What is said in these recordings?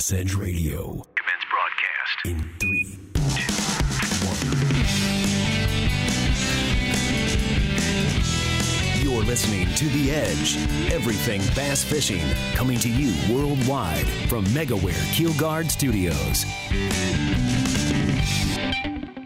Edge Radio. Commence broadcast. In three, two, one. You're listening to The Edge. Everything bass fishing coming to you worldwide from MegaWare Keelguard Studios.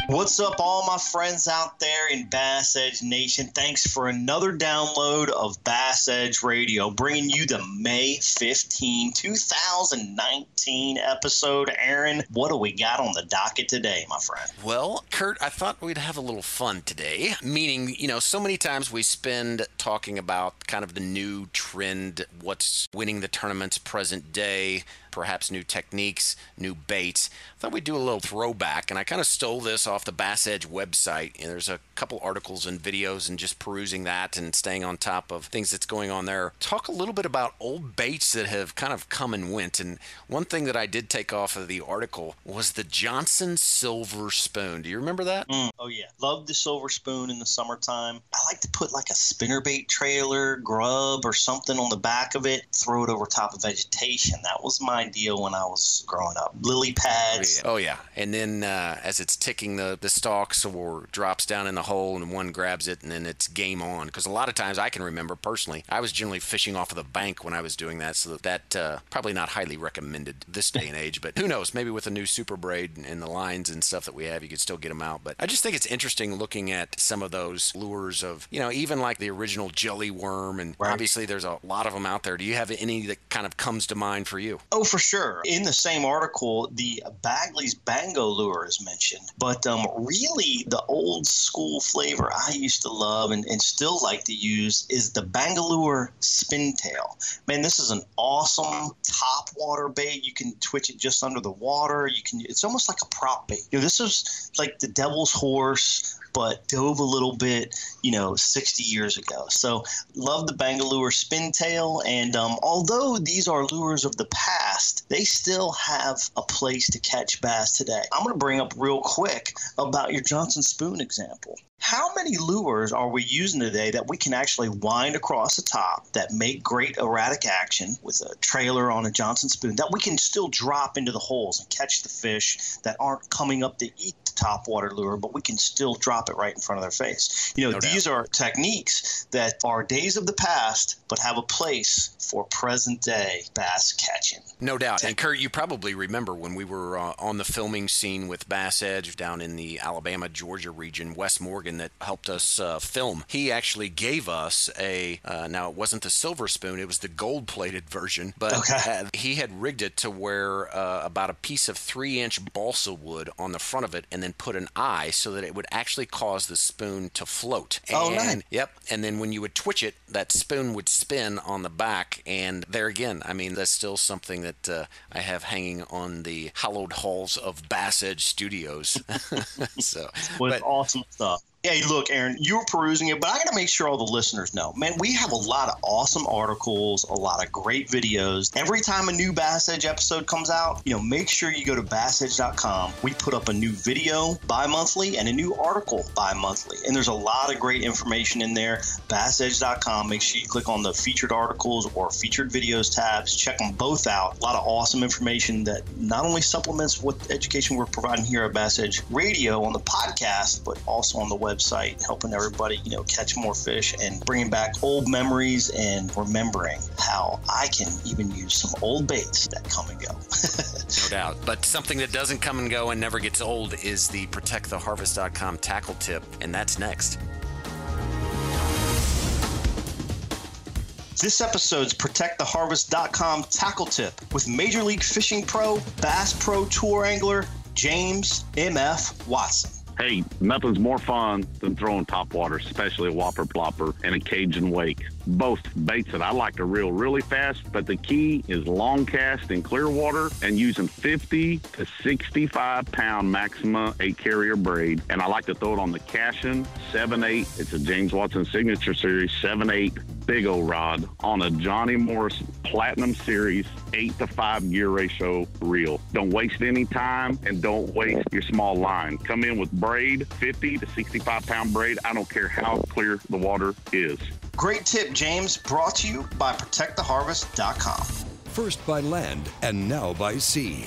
What's up, all my friends out there in Bass Edge Nation? Thanks for another download of Bass Edge Radio, bringing you the May 15, 2019 episode. Aaron, what do we got on the docket today, my friend? Well, Kurt, I thought we'd have a little fun today. Meaning, you know, so many times we spend talking about kind of the new trend, what's winning the tournaments present day perhaps new techniques, new baits. I thought we'd do a little throwback, and I kind of stole this off the Bass Edge website. And there's a couple articles and videos, and just perusing that and staying on top of things that's going on there. Talk a little bit about old baits that have kind of come and went. And one thing that I did take off of the article was the Johnson Silver Spoon. Do you remember that? Mm, oh yeah, love the Silver Spoon in the summertime. I like to put like a spinnerbait trailer, grub, or something on the back of it, throw it over top of vegetation. That was my deal when I was growing up. Lily pads. Oh yeah, oh, and then uh, as it's ticking the the stalks or drops down in the hole, and one grabs it, and then it's game on. Because a lot of times I can remember personally, I was generally fishing off of the bank when I was doing that, so that uh, probably not highly recommended this day and age. But who knows? Maybe with a new super braid and the lines and stuff that we have, you could still get them out. But I just think it's interesting looking at some of those lures of you know even like the original jelly worm, and right. obviously there's a lot of them out there. Do you have any that kind of comes to mind for you? Oh, for sure. In the same article, the Bagley's Bango lure is mentioned, but um, really the old school flavor I used to love and, and still like to use is the Bang-O-Lure Spintail. Man, this is an awesome top water bait. You can twitch it just under the water. You can. It's almost like a prop bait. You know, this is like the devil's horse but dove a little bit, you know, 60 years ago. So love the Bang-O-Lure Spintail. And um, although these are lures of the past, they still have a place to catch bass today. I'm going to bring up real quick about your Johnson Spoon example. How many lures are we using today that we can actually wind across the top that make great erratic action with a trailer on a Johnson spoon that we can still drop into the holes and catch the fish that aren't coming up to eat the top water lure, but we can still drop it right in front of their face? You know, no these are techniques that are days of the past, but have a place for present day bass catching. No doubt. And Kurt, you probably remember when we were uh, on the filming scene with Bass Edge down in the Alabama, Georgia region, Wes Morgan that helped us uh, film. He actually gave us a, uh, now it wasn't the silver spoon, it was the gold plated version, but okay. he had rigged it to where uh, about a piece of three inch balsa wood on the front of it and then put an eye so that it would actually cause the spoon to float. Oh, and, oh, nice. Yep. And then when you would twitch it, that spoon would spin on the back. And there again, I mean, that's still something that uh, I have hanging on the hallowed halls of Bass Edge Studios. so, with but, awesome stuff. Hey, look, Aaron, you were perusing it, but I got to make sure all the listeners know. Man, we have a lot of awesome articles, a lot of great videos. Every time a new Bass Edge episode comes out, you know, make sure you go to bassedge.com. We put up a new video bi-monthly and a new article bi-monthly. And there's a lot of great information in there. bassedge.com. Make sure you click on the featured articles or featured videos tabs. Check them both out. A lot of awesome information that not only supplements what education we're providing here at Bass Edge Radio on the podcast, but also on the web website, helping everybody, you know, catch more fish and bringing back old memories and remembering how I can even use some old baits that come and go. no doubt. But something that doesn't come and go and never gets old is the protecttheharvest.com tackle tip, and that's next. This episode's ProtectTheHarvest.com tackle tip with Major League Fishing Pro, Bass Pro Tour Angler, James M.F. Watson. Hey, nothing's more fun than throwing top water, especially a whopper plopper and a Cajun wake. Both baits that I like to reel really fast, but the key is long cast in clear water and using 50 to 65 pound Maxima 8 carrier braid. And I like to throw it on the Cashion 7-8. It's a James Watson Signature Series 7-8 big old rod on a Johnny Morris Platinum Series 8 to 5 gear ratio reel. Don't waste any time and don't waste your small line. Come in with braid, 50 to 65 pound braid. I don't care how clear the water is. Great tip, James, brought to you by ProtectTheHarvest.com. first by land and now by sea.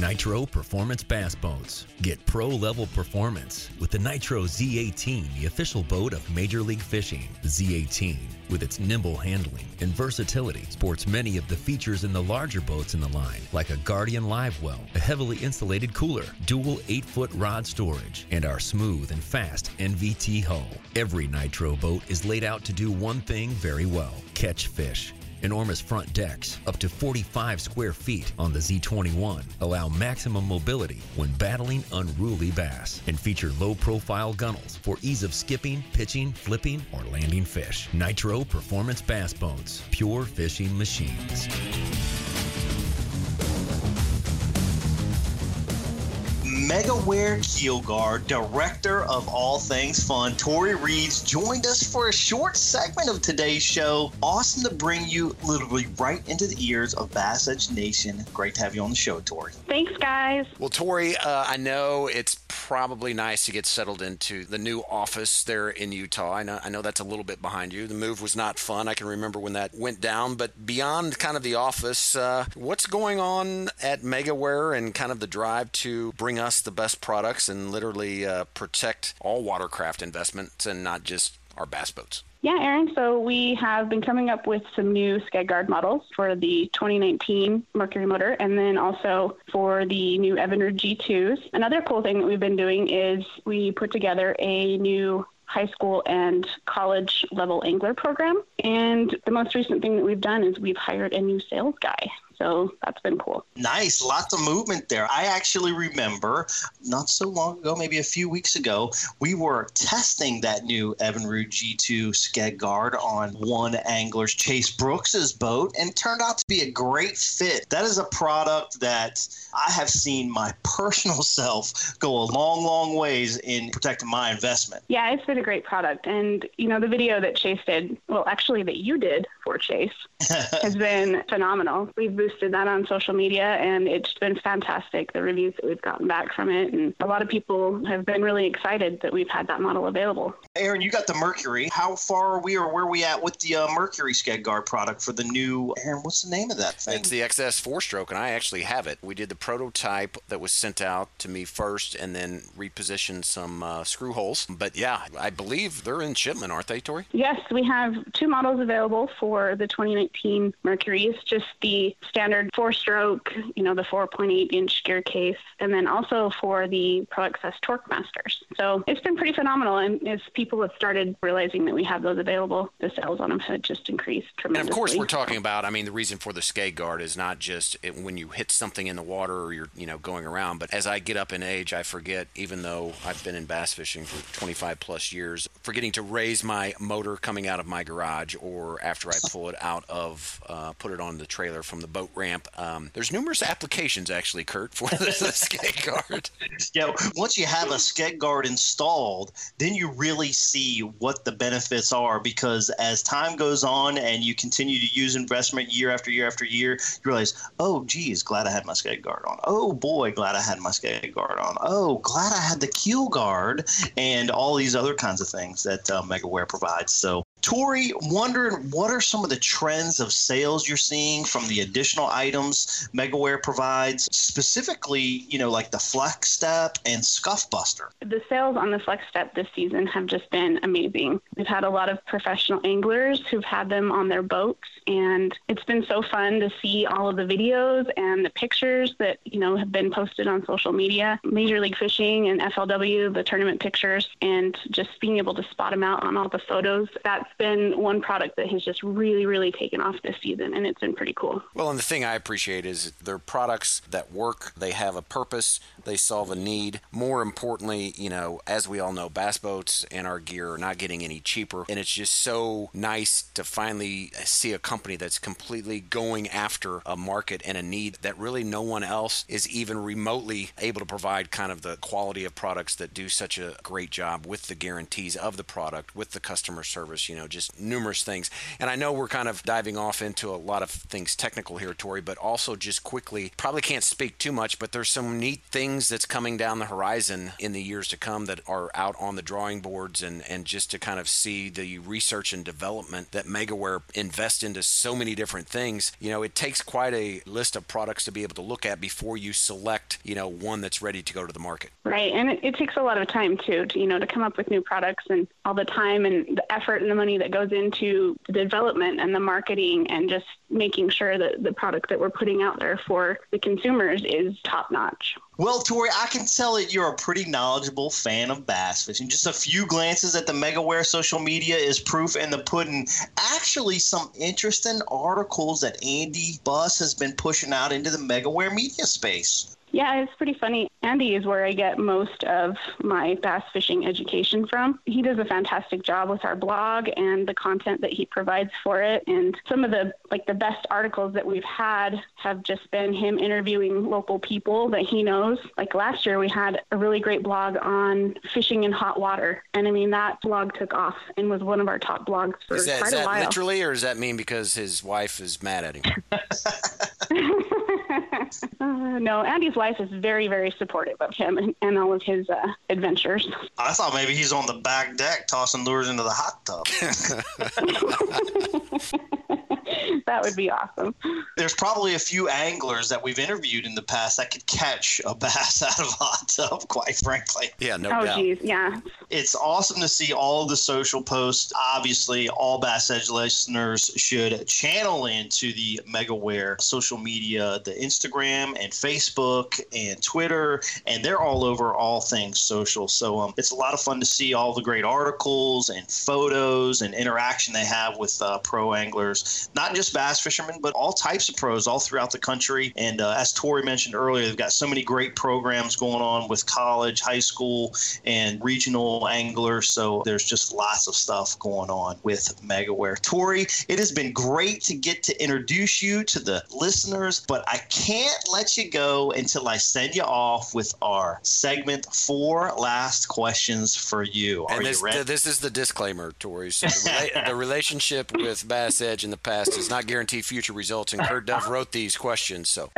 Nitro Performance Bass Boats. Get pro level performance with the Nitro Z18, the official boat of Major League Fishing. The Z18, with its nimble handling and versatility, sports many of the features in the larger boats in the line, like a Guardian Live Well, a heavily insulated cooler, dual 8 foot rod storage, and our smooth and fast NVT hull. Every Nitro boat is laid out to do one thing very well catch fish. Enormous front decks, up to 45 square feet on the Z21, allow maximum mobility when battling unruly bass and feature low profile gunnels for ease of skipping, pitching, flipping, or landing fish. Nitro Performance Bass Boats, pure fishing machines. MegaWare Keel Guard, director of all things fun, Tori Reeds, joined us for a short segment of today's show. Awesome to bring you literally right into the ears of Bass Edge Nation. Great to have you on the show, Tori. Thanks, guys. Well, Tori, uh, I know it's probably nice to get settled into the new office there in Utah. I know, I know that's a little bit behind you. The move was not fun. I can remember when that went down. But beyond kind of the office, uh, what's going on at MegaWare and kind of the drive to bring us the best products and literally uh, protect all watercraft investments and not just our bass boats? Yeah, Aaron. So we have been coming up with some new Skeg Guard models for the 2019 Mercury motor and then also for the new Evinrude G2s. Another cool thing that we've been doing is we put together a new high school and college level angler program. And the most recent thing that we've done is we've hired a new sales guy. So that's been cool. Nice. Lots of movement there. I actually remember not so long ago, maybe a few weeks ago, we were testing that new Evinrude G2 Skeg Guard on one angler's Chase Brooks's boat and turned out to be a great fit. That is a product that I have seen my personal self go a long, long ways in protecting my investment. Yeah, it's been a great product. And, you know, the video that Chase did, well, actually, that you did for Chase has been phenomenal. We've boosted that on social media and it's been fantastic, the reviews that we've gotten back from it. And a lot of people have been really excited that we've had that model available. Aaron, you got the Mercury. How far are we or where are we at with the uh, Mercury Skeg Guard product for the new, Aaron, what's the name of that thing? It's the XS four stroke, and I actually have it. We did the prototype that was sent out to me first and then repositioned some uh, screw holes. But yeah, I believe they're in shipment, aren't they, Tori? Yes, we have two models available for the 2019 Mercury. It's just the standard four stroke, you know, the 4.8 inch gear case, and then also for the Pro XS Torque Masters. So it's been pretty phenomenal. And as people have started realizing that we have those available, the sales on them have just increased tremendously. And of course, we're talking about, I mean, the reason for the skeg guard is not just it, when you hit something in the water or you're, you know, going around, but as I get up in age, I forget, even though I've been in bass fishing for 25 plus years, forgetting to raise my motor coming out of my garage or after I pull it out of, uh, put it on the trailer from the boat ramp. Um, there's numerous applications actually, Kurt, for the, the skeg guard. Yeah, once you have a skeg guard installed, then you really see what the benefits are because as time goes on and you continue to use investment year after year after year, you realize, oh, geez, glad I had my skeg guard on. Oh, boy, glad I had my skeg guard on. Oh, glad I had the keel guard and all these other kinds of things that uh, MegaWare provides. So Tori, wondering what are some of the trends of sales you're seeing from the additional items MegaWare provides, specifically, you know, like the Flex Step and Scuff Buster? The sales on the Flex Step this season have just been amazing. We've had a lot of professional anglers who've had them on their boats, and it's been so fun to see all of the videos and the pictures that, you know, have been posted on social media, Major League Fishing and FLW, the tournament pictures, and just being able to spot them out on all the photos. That's been one product that has just really, really taken off this season, and it's been pretty cool. Well, and the thing I appreciate is they're products that work, they have a purpose, they solve a need. More importantly, you know, as we all know, bass boats and our gear are not getting any cheaper. And it's just so nice to finally see a company that's completely going after a market and a need that really no one else is even remotely able to provide kind of the quality of products that do such a great job with the guarantees of the product, with the customer service, you know, just numerous things. And I know we're kind of diving off into a lot of things technical here, Tori, but also just quickly, probably can't speak too much, but there's some neat things that's coming down the horizon in the years to come that are out on the drawing boards and, and just to kind of see the research and development that MegaWare invests into so many different things. You know, it takes quite a list of products to be able to look at before you select, you know, one that's ready to go to the market. Right. And it, it takes a lot of time too, to, you know, to come up with new products and all the time and the effort and the money that goes into the development and the marketing and just making sure that the product that we're putting out there for the consumers is top notch. Well, Tori, I can tell that you're a pretty knowledgeable fan of bass fishing. Just a few glances at the MegaWare social media is proof in the pudding. Actually, some interesting articles that Andy Buss has been pushing out into the MegaWare media space. Yeah, it's pretty funny. Andy is where I get most of my bass fishing education from. He does a fantastic job with our blog and the content that he provides for it. And some of the like the best articles that we've had have just been him interviewing local people that he knows. Like last year we had a really great blog on fishing in hot water. And I mean that blog took off and was one of our top blogs for is that, quite is that a while. literally or does that mean because his wife is mad at him? uh, no, Andy's wife is very, very supportive of him and, and all of his uh, adventures. I thought maybe he's on the back deck tossing lures into the hot tub. that would be awesome. There's probably a few anglers that we've interviewed in the past that could catch a bass out of a hot tub, quite frankly. Yeah, no oh, doubt. geez, yeah. It's awesome to see all of the social posts. Obviously, all Bass Edge listeners should channel into the MegaWare social media, the Instagram and Facebook and Twitter, and they're all over all things social. So um, it's a lot of fun to see all the great articles and photos and interaction they have with uh, pro anglers, not just bass fishermen, but all types of pros all throughout the country. And uh, as Tori mentioned earlier, they've got so many great programs going on with college, high school, and regional anglers. So there's just lots of stuff going on with MegaWare. Tori, it has been great to get to introduce you to the listeners, but I can't let you go until I send you off with our segment four last questions for you. Are and this, you ready? this is the disclaimer, Tori. So the, rela- the relationship with Bass Edge in the past is not guarantee future results, and Kurt Dove wrote these questions. So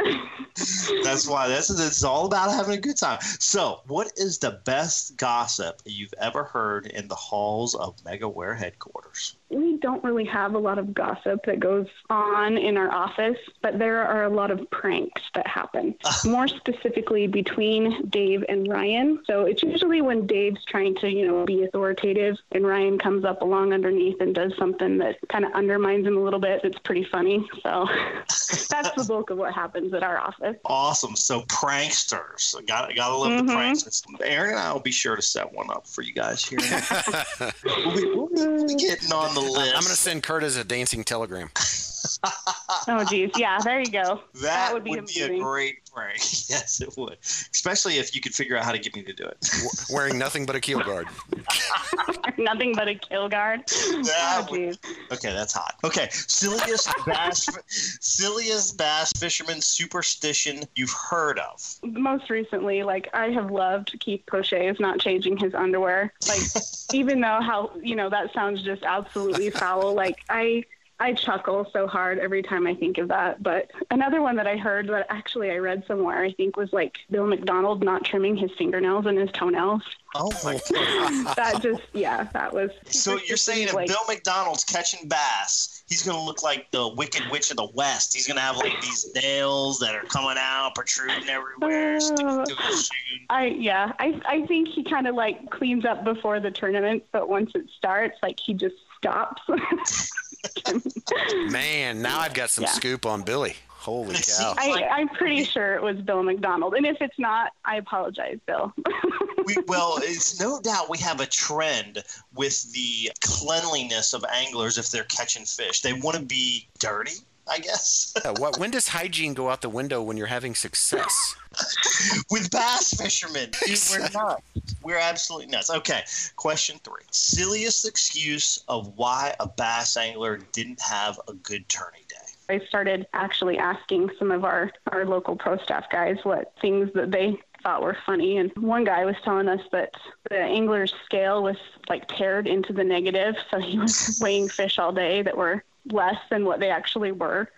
That's why this is it's all about having a good time. So, what is the best gossip you've ever heard in the halls of Mega MegaWare headquarters? We don't really have a lot of gossip that goes on in our office, but there are a lot of pranks that happen, more specifically between Dave and Ryan. So it's usually when Dave's trying to, you know, be authoritative and Ryan comes up along underneath and does something that kind of undermines him a little bit. It's pretty funny. So that's the bulk of what happens at our office. Awesome. So pranksters. Got gotta love the Mhm. pranksters. Aaron and I will be sure to set one up for you guys here. we'll, we'll be- we'll be getting on the list. I'm going to send Kurt as a dancing telegram. Oh, geez. Yeah, there you go. that, would be a great prank. Yes, it would. Especially if you could figure out how to get me to do it. Wearing nothing but a keel guard. Nothing but a kill guard. That Oh, would- Okay, that's hot. Okay, silliest bass, silliest bass fisherman superstition you've heard of. most recently, like I have loved Keith Crochet's not changing his underwear. Like even though how you know that sounds just absolutely foul. Like I I chuckle so hard every time I think of that. But another one that I heard that actually I read somewhere I think was like Bill McDonald not trimming his fingernails and his toenails. Oh my god! That just yeah, that was. So you're saying if like, Bill McDonald's catching bass, he's gonna look like the Wicked Witch of the West. He's gonna have like these nails that are coming out, protruding everywhere, oh. sticking to his shoe. I yeah, I I think he kind of like cleans up before the tournament, but once it starts, like he just stops. Man, now I've got some Yeah. scoop on Billy. Holy cow. I, I'm pretty sure it was Bill McDonald, and if it's not, I apologize, Bill. we, well, it's no doubt we have a trend with the cleanliness of anglers if they're catching fish. They want to be dirty. I guess. yeah, what, when does hygiene go out the window when you're having success? With bass fishermen, we're not. We're absolutely nuts. Okay, question three: silliest excuse of why a bass angler didn't have a good tourney day. I started actually asking some of our, our local pro staff guys what things that they thought were funny. And one guy was telling us that the angler's scale was like tared into the negative. So he was weighing fish all day that were less than what they actually were.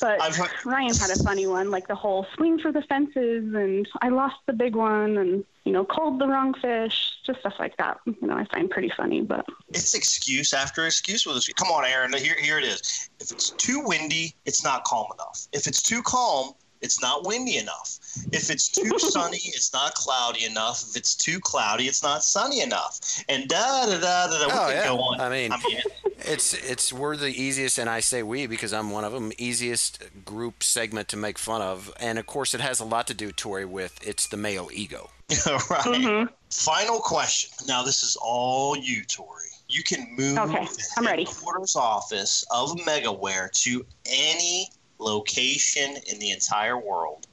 But Ryan had a funny one, like the whole swing for the fences, and I lost the big one, and you know, called the wrong fish, just stuff like that. You know, I find pretty funny. But it's excuse after excuse with us. Come on, Aaron. Here, here it is. If it's too windy, it's not calm enough. If it's too calm, it's not windy enough. If it's too sunny, it's not cloudy enough. If it's too cloudy, it's not sunny enough. And da da da da. da. Oh, yeah. I mean, I mean it's it's we're the easiest, and I say we because I'm one of them. Easiest group segment to make fun of, and of course, it has a lot to do, Tori, with it's the male ego. right. Mm-hmm. Final question. Now, this is all you, Tori. You can move okay, I'm ready. headquarters office of MegaWare to any location in the entire world.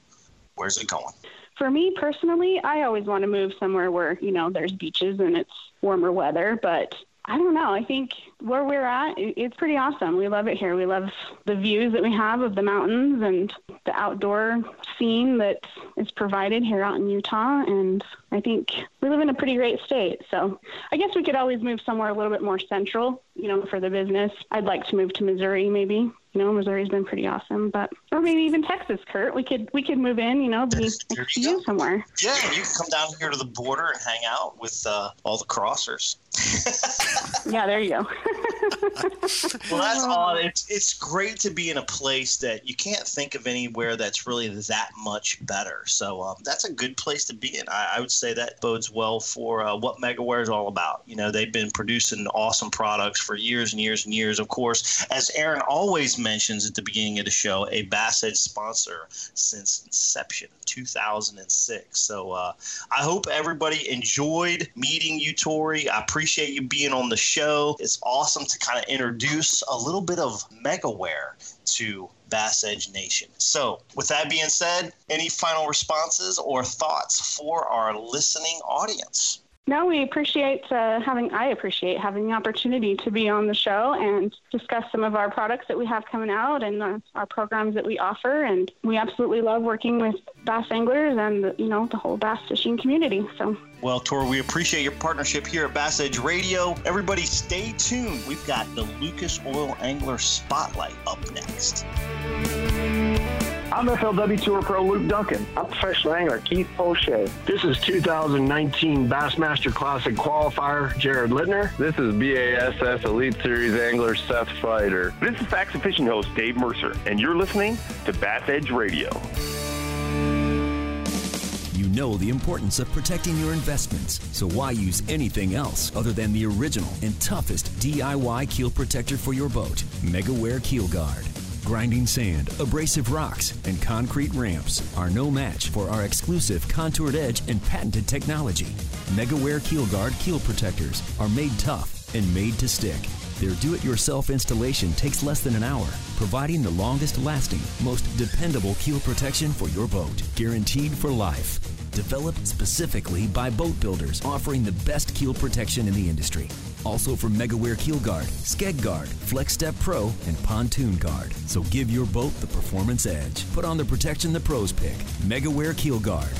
Where's it going? For me personally, I always want to move somewhere where, you know, there's beaches and it's warmer weather, but I don't know. I think where we're at, it's pretty awesome. We love it here. We love the views that we have of the mountains and the outdoor scene that is provided here out in Utah. And I think we live in a pretty great state. So I guess we could always move somewhere a little bit more central, you know, for the business. I'd like to move to Missouri maybe you know, Missouri's been pretty awesome, but or maybe even Texas, Kurt. We could we could move in, you know, be next to you somewhere. Yeah, you can come down here to the border and hang out with uh, all the crossers. yeah, there you go. well, that's all. It's it's great to be in a place that you can't think of anywhere that's really that much better. So um, that's a good place to be in. I, I would say that bodes well for uh, what MegaWare is all about. You know, they've been producing awesome products for years and years and years. Of course, as Aaron always mentions at the beginning of the show, a Bass Edge sponsor since inception, 2006. So uh, I hope everybody enjoyed meeting you, Tori. I appreciate you being on the show. It's awesome to kind of introduce a little bit of MegaWare to Bass Edge Nation. So, with that being said, any final responses or thoughts for our listening audience? No, we appreciate uh, having, I appreciate having the opportunity to be on the show and discuss some of our products that we have coming out and uh, our programs that we offer. And we absolutely love working with bass anglers and, you know, the whole bass fishing community. So, well, Tor, we appreciate your partnership here at Bass Edge Radio. Everybody, stay tuned. We've got the Lucas Oil Angler Spotlight up next. I'm FLW Tour Pro Luke Dunkin. I'm professional angler Keith Poche. This is 2019 Bassmaster Classic qualifier Jared Lintner. This is BASS Elite Series angler Seth Feider. This is Facts of Fishing host Dave Mercer, and you're listening to Bass Edge Radio. You know the importance of protecting your investments, so why use anything else other than the original and toughest DIY keel protector for your boat, MegaWare Keel Guard. Grinding sand, abrasive rocks, and concrete ramps are no match for our exclusive contoured edge and patented technology. MegaWare Keel Guard keel protectors are made tough and made to stick. Their do it yourself installation takes less than an hour, providing the longest lasting, most dependable keel protection for your boat, guaranteed for life. Developed specifically by boat builders offering the best keel protection in the industry. Also from MegaWare Keel Guard, Skeg Guard, Flex Step Pro, and Pontoon Guard. So give your boat the performance edge. Put on the protection the pros pick. MegaWare Keel Guard.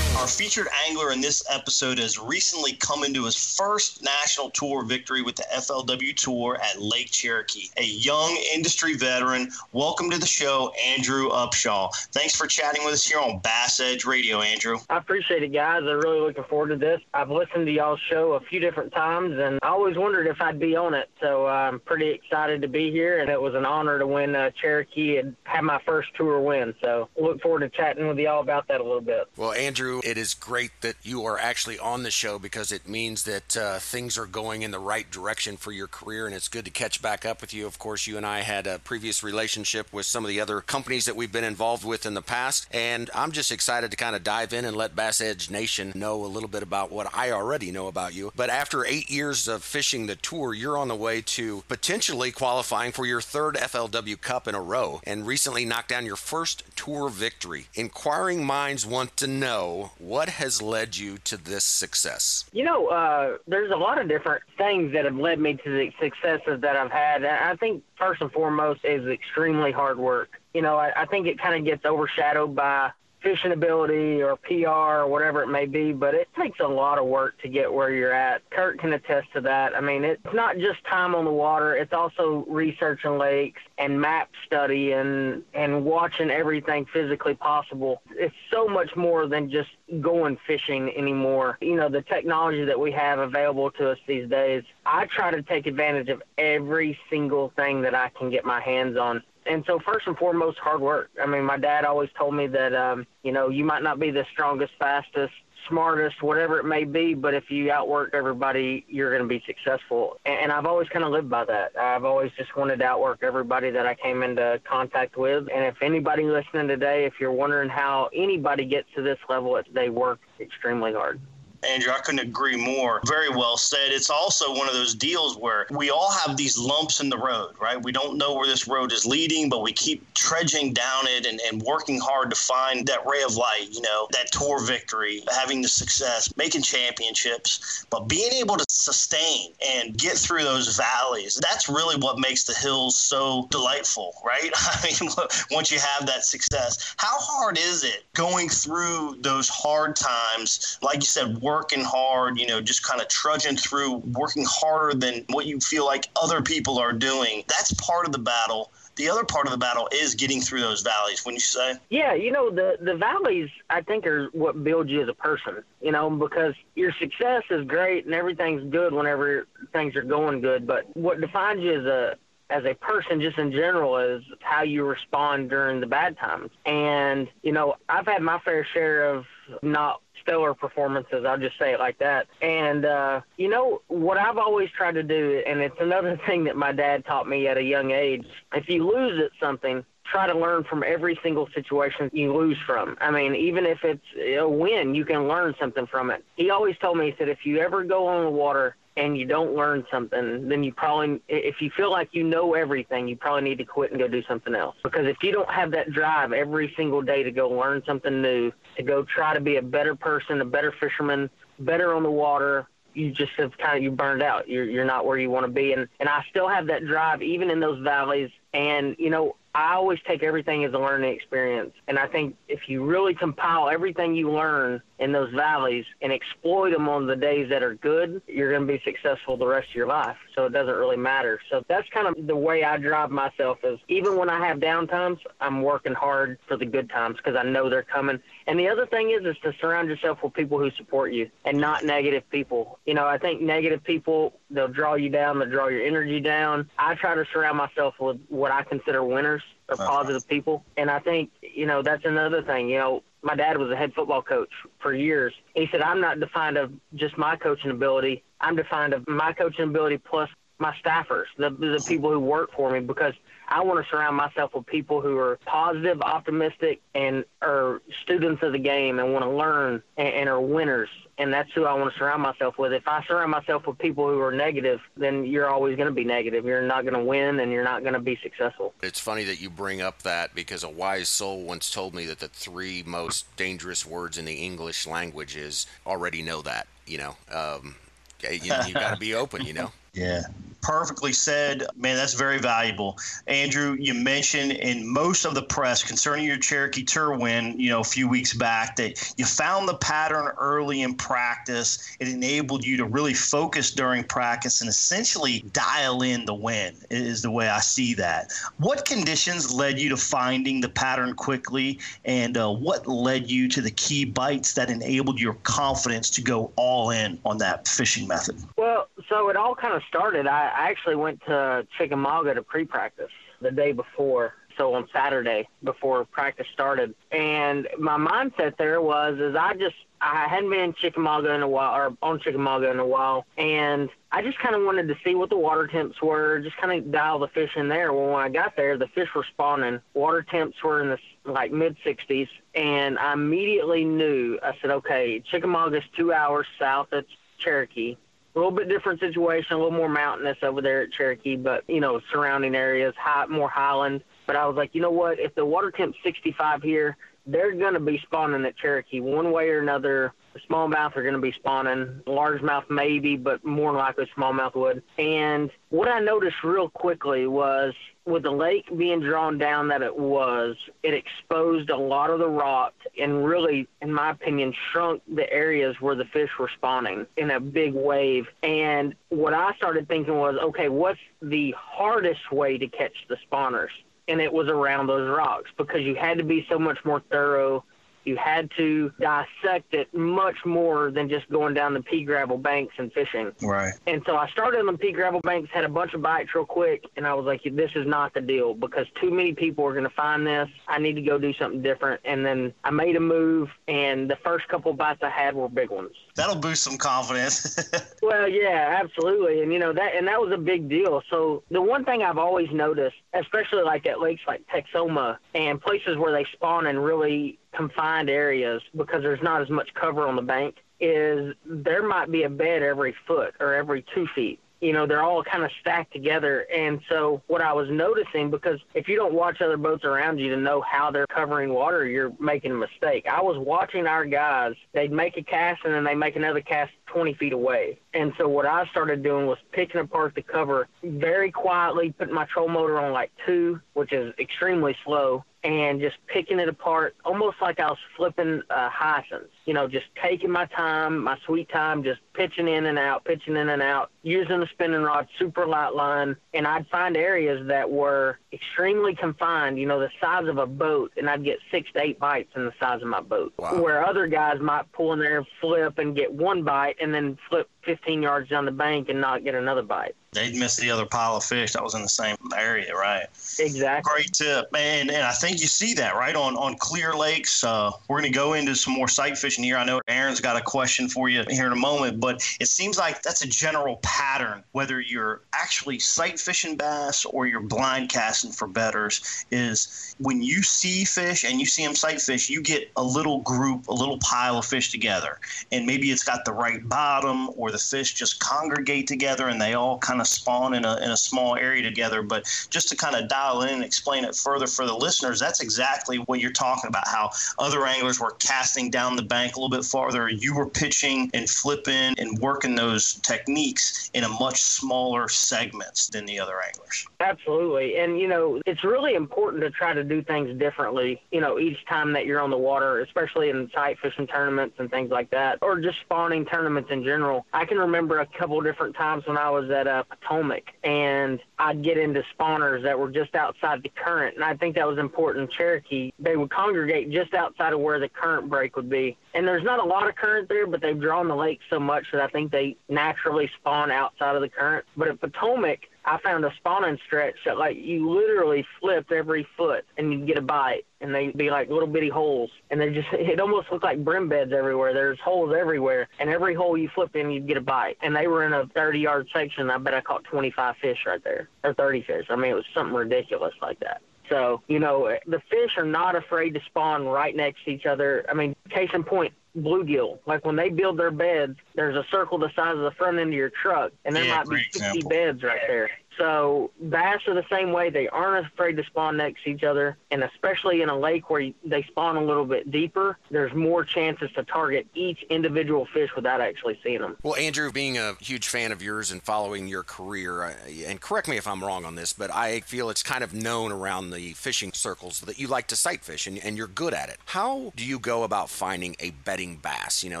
Our featured angler in this episode has recently come into his first national tour victory with the FLW Tour at Lake Cherokee. A young industry veteran. Welcome to the show, Andrew Upshaw. Thanks for chatting with us here on Bass Edge Radio, Andrew. I appreciate it, guys. I'm really looking forward to this. I've listened to y'all's show a few different times, and I always wondered if I'd be on it. So I'm pretty excited to be here, and it was an honor to win uh, Cherokee and have my first tour win. So look forward to chatting with y'all about that a little bit. Well, Andrew, it is great that you are actually on the show because it means that uh, things are going in the right direction for your career, and it's good to catch back up with you. Of course, you and I had a previous relationship with some of the other companies that we've been involved with in the past, and I'm just excited to kind of dive in and let Bass Edge Nation know a little bit about what I already know about you. But after eight years of fishing the tour, you're on the way to potentially qualifying for your third FLW Cup in a row, and recently knocked down your first tour victory. Inquiring minds want to know what has led you to this success. You know, uh, there's a lot of different things that have led me to the successes that I've had. I think first and foremost is extremely hard work. You know, I, I think it kind of gets overshadowed by fishing ability or PR or whatever it may be, but it takes a lot of work to get where you're at. Kurt can attest to that. I mean, it's not just time on the water, it's also researching lakes and map study and and watching everything physically possible. It's so much more than just going fishing anymore. You know, the technology that we have available to us these days, I try to take advantage of every single thing that I can get my hands on and so first and foremost, hard work. I mean, my dad always told me that, um, you know, you might not be the strongest, fastest, smartest, whatever it may be, but if you outwork everybody, you're going to be successful. And, and I've always kind of lived by that. I've always just wanted to outwork everybody that I came into contact with. And if anybody listening today, if you're wondering how anybody gets to this level, they work extremely hard. Andrew, I couldn't agree more. Very well said. It's also one of those deals where we all have these lumps in the road, right? We don't know where this road is leading, but we keep trudging down it and, and working hard to find that ray of light, you know, that tour victory, having the success, making championships, but being able to sustain and get through those valleys. That's really what makes the hills so delightful, right? I mean, once you have that success, how hard is it going through those hard times? Like you said, working hard, you know, just kind of trudging through, working harder than what you feel like other people are doing. That's part of the battle. The other part of the battle is getting through those valleys, wouldn't you say? Yeah, you know, the, the valleys, I think, are what builds you as a person, you know, because your success is great and everything's good whenever things are going good. But what defines you as a, as a person just in general is how you respond during the bad times. And, you know, I've had my fair share of not stellar performances. I'll just say it like that. And, uh, you know, what I've always tried to do, and it's another thing that my dad taught me at a young age if you lose at something, try to learn from every single situation you lose from. I mean, even if it's a win, you can learn something from it. He always told me, he said, if you ever go on the water and you don't learn something, then you probably, if you feel like you know everything, you probably need to quit and go do something else. Because if you don't have that drive every single day to go learn something new, to go try to be a better person, a better fisherman, better on the water, you just have kind of you burned out. You're you're not where you want to be, and and I still have that drive even in those valleys. And you know, I always take everything as a learning experience. And I think if you really compile everything you learn in those valleys and exploit them on the days that are good, you're going to be successful the rest of your life. So it doesn't really matter. So that's kind of the way I drive myself is even when I have down times, I'm working hard for the good times because I know they're coming. And the other thing is, is to surround yourself with people who support you and not negative people. You know, I think negative people, they'll draw you down, they'll draw your energy down. I try to surround myself with what I consider winners or positive people. And I think, you know, that's another thing. You know, my dad was a head football coach for years. He said, I'm not defined of just my coaching ability. I'm defined of my coaching ability plus my staffers, the, the people who work for me, because I want to surround myself with people who are positive, optimistic, and are students of the game and want to learn and, and are winners and that's who I want to surround myself with. If I surround myself with people who are negative, then you're always going to be negative. You're not going to win and you're not going to be successful. It's funny that you bring up that because a wise soul once told me that the three most dangerous words in the English language is already know that, you know. Um, you, you got to be open, you know. Yeah, perfectly said. Man, that's very valuable. Andrew, you mentioned in most of the press concerning your Cherokee Tour win, you know, a few weeks back, that you found the pattern early in practice. It enabled you to really focus during practice and essentially dial in the win, is the way I see that. What conditions led you to finding the pattern quickly, and uh, what led you to the key bites that enabled your confidence to go all in on that fishing method? Well, so it all kind of started. I actually went to Chickamauga to pre-practice the day before, so on Saturday before practice started. And my mindset there was is I just I hadn't been in Chickamauga in a while, or on Chickamauga in a while, and I just kind of wanted to see what the water temps were, just kind of dial the fish in there. Well, when I got there, the fish were spawning. Water temps were in the like mid 60s, and I immediately knew. I said, okay, Chickamauga's two hours south of Cherokee. A little bit different situation, a little more mountainous over there at Cherokee, but you know, surrounding areas, high, more highland. But I was like, you know what? If the water temp's 65 here, they're going to be spawning at Cherokee one way or another. Smallmouth are going to be spawning, largemouth maybe, but more likely smallmouth would. And what I noticed real quickly was with the lake being drawn down that it was, it exposed a lot of the rock and really, in my opinion, shrunk the areas where the fish were spawning in a big wave. And what I started thinking was, okay, what's the hardest way to catch the spawners? and it was around those rocks because you had to be so much more thorough. You had to dissect it much more than just going down the pea gravel banks and fishing. Right. And so I started on the pea gravel banks, had a bunch of bites real quick, and I was like, this is not the deal because too many people are going to find this. I need to go do something different. And then I made a move, and the first couple bites I had were big ones. That'll boost some confidence. well, yeah, absolutely. And, you know, that, and that was a big deal. So the one thing I've always noticed, especially like at lakes like Texoma and places where they spawn in really confined areas because there's not as much cover on the bank is there might be a bed every foot or every two feet you know they're all kind of stacked together. And so what i was noticing because if you don't watch other boats around you to know how they're covering water you're making a mistake. I was watching our guys they'd make a cast and then they make another cast 20 feet away. And so what i started doing was picking apart the cover very quietly putting my troll motor on like two which is extremely slow and just picking it apart, almost like I was flipping uh, hyacinths. You know, just taking my time, my sweet time, just pitching in and out, pitching in and out, using the spinning rod, super light line, and I'd find areas that were extremely confined. You know, the size of a boat, and I'd get six to eight bites in the size of my boat. Wow. Where other guys might pull in there, flip, and get one bite, and then flip 15 yards down the bank and not get another bite. They'd miss the other pile of fish that was in the same area, right? Exactly. Great tip, and and I think you see that right on on clear lakes. Uh, we're going to go into some more sight fishing here. I know Aaron's got a question for you here in a moment, but it seems like that's a general pattern. Whether you're actually sight fishing bass or you're blind casting for betters, is when you see fish and you see them sight fish, you get a little group, a little pile of fish together, and maybe it's got the right bottom or the fish just congregate together and they all kind of spawn in a, in a small area together. But just to kind of dial in and explain it further for the listeners, that's exactly what you're talking about. How other anglers were casting down the bank a little bit farther, you were pitching and flipping and working those techniques in a much smaller segments than the other anglers. Absolutely. And, you know, it's really important to try to do things differently, you know, each time that you're on the water, especially in sight fishing tournaments and things like that, or just spawning tournaments in general. I can remember a couple different times when I was at uh, Potomac and I'd get into spawners that were just outside the current. And I think that was important in Cherokee. They would congregate just outside of where the current break would be. And there's not a lot of current there, but they've drawn the lake so much that I think they naturally spawn outside of the current. But at Potomac, I found a spawning stretch that like you literally flipped every foot and you'd get a bite and they'd be like little bitty holes and they just it almost looked like brim beds everywhere. There's holes everywhere and every hole you flipped in you'd get a bite. And they were in a thirty yard section. I bet I caught twenty five fish right there. Or thirty fish. I mean it was something ridiculous like that. So, you know, the fish are not afraid to spawn right next to each other. I mean, case in point, bluegill. Like when they build their beds, there's a circle the size of the front end of your truck, and there Yeah, might be great 50 example. beds right there. So bass are the same way. They aren't afraid to spawn next to each other, and especially in a lake where they spawn a little bit deeper, there's more chances to target each individual fish without actually seeing them. Well, Andrew, being a huge fan of yours and following your career, and correct me if I'm wrong on this, but I feel it's kind of known around the fishing circles that you like to sight fish and, and you're good at it. How do you go about finding a bedding bass? You know,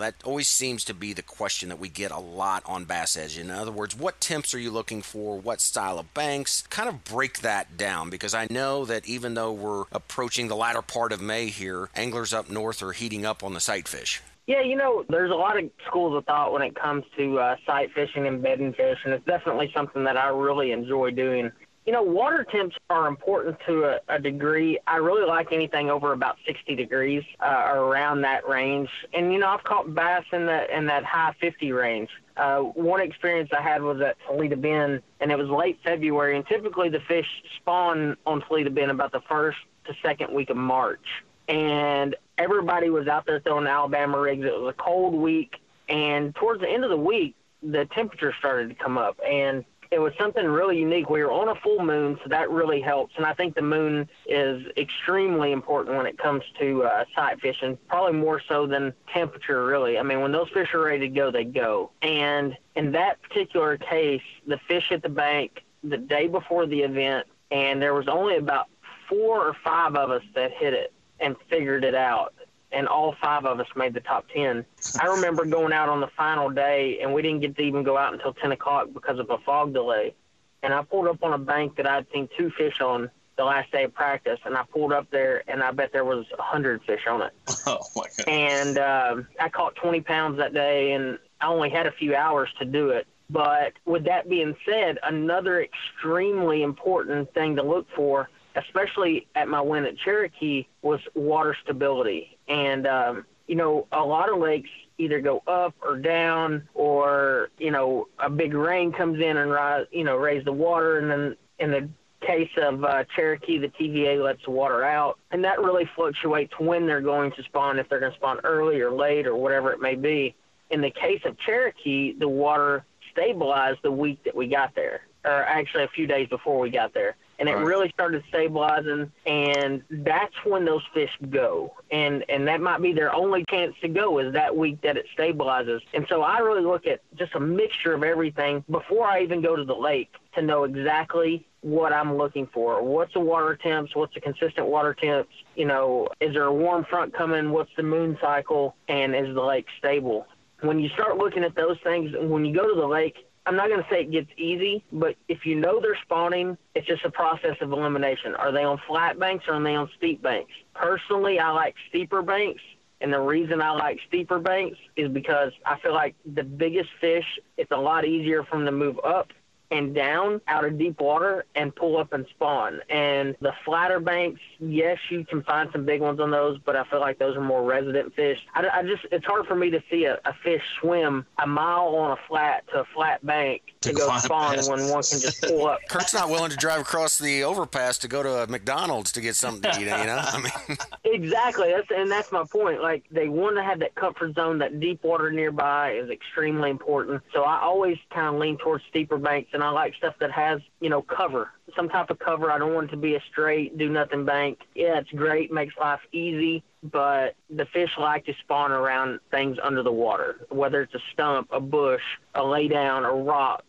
that always seems to be the question that we get a lot on Bass Edge. In other words, what temps are you looking for? What style of banks? Kind of break that down because I know that even though we're approaching the latter part of May here, anglers up north are heating up on the sight fish. Yeah, you know, there's a lot of schools of thought when it comes to uh, sight fishing and bedding fish, and it's definitely something that I really enjoy doing. You know, water temps are important to a, a degree. I really like anything over about 60 degrees uh, around that range. And you know, I've caught bass in that in that high 50 range. Uh, one experience I had was at Toledo Bend, and it was late February. And typically, the fish spawn on Toledo Bend about the first to second week of March. And everybody was out there throwing Alabama rigs. It was a cold week, and towards the end of the week, the temperature started to come up, and it was something really unique. We were on a full moon, so that really helps. And I think the moon is extremely important when it comes to uh, sight fishing, probably more so than temperature, really. I mean, when those fish are ready to go, they go. And in that particular case, the fish hit the bank the day before the event, and there was only about four or five of us that hit it and figured it out and all five of us made the top 10. I remember going out on the final day, and we didn't get to even go out until 10 o'clock because of a fog delay. And I pulled up on a bank that I'd seen two fish on the last day of practice, and I pulled up there, and I bet there was a 100 fish on it. Oh, my God. And uh, I caught 20 pounds that day, and I only had a few hours to do it. But with that being said, another extremely important thing to look for especially at my win at Cherokee, was water stability. And, um, you know, a lot of lakes either go up or down, or, you know, a big rain comes in and, rise, you know, raise the water. And then in the case of uh, Cherokee, the TVA lets the water out. And that really fluctuates when they're going to spawn, if they're going to spawn early or late or whatever it may be. In the case of Cherokee, the water stabilized the week that we got there, or actually a few days before we got there and it right. really started stabilizing and that's when those fish go. And and that might be their only chance to go is that week that it stabilizes. And so i really look at just a mixture of everything before i even go to the lake to know exactly what i'm looking for. What's the water temps? What's the consistent water temps? You know is there a warm front coming? What's the moon cycle? And is the lake stable? When you start looking at those things when you go to the lake I'm not going to say it gets easy, but if you know they're spawning, it's just a process of elimination. Are they on flat banks or are they on steep banks? Personally, I like steeper banks. And the reason I like steeper banks is because I feel like the biggest fish, it's a lot easier for them to move up and down out of deep water and pull up and spawn. And the flatter banks, yes, you can find some big ones on those, but I feel like those are more resident fish. I, I just, it's hard for me to see a, a fish swim a mile on a flat to a flat bank to, to go spawn when one can just pull up. Kurt's not willing to drive across the overpass to go to a McDonald's to get something to eat, you know? I mean, exactly. That's, and that's my point. Like, they want to have that comfort zone, that deep water nearby is extremely important. So I always kind of lean towards steeper banks and I like stuff that has, you know, cover, some type of cover. I don't want it to be a straight do nothing bank. Yeah, it's great, makes life easy, but the fish like to spawn around things under the water, whether it's a stump, a bush, a lay down, a rock,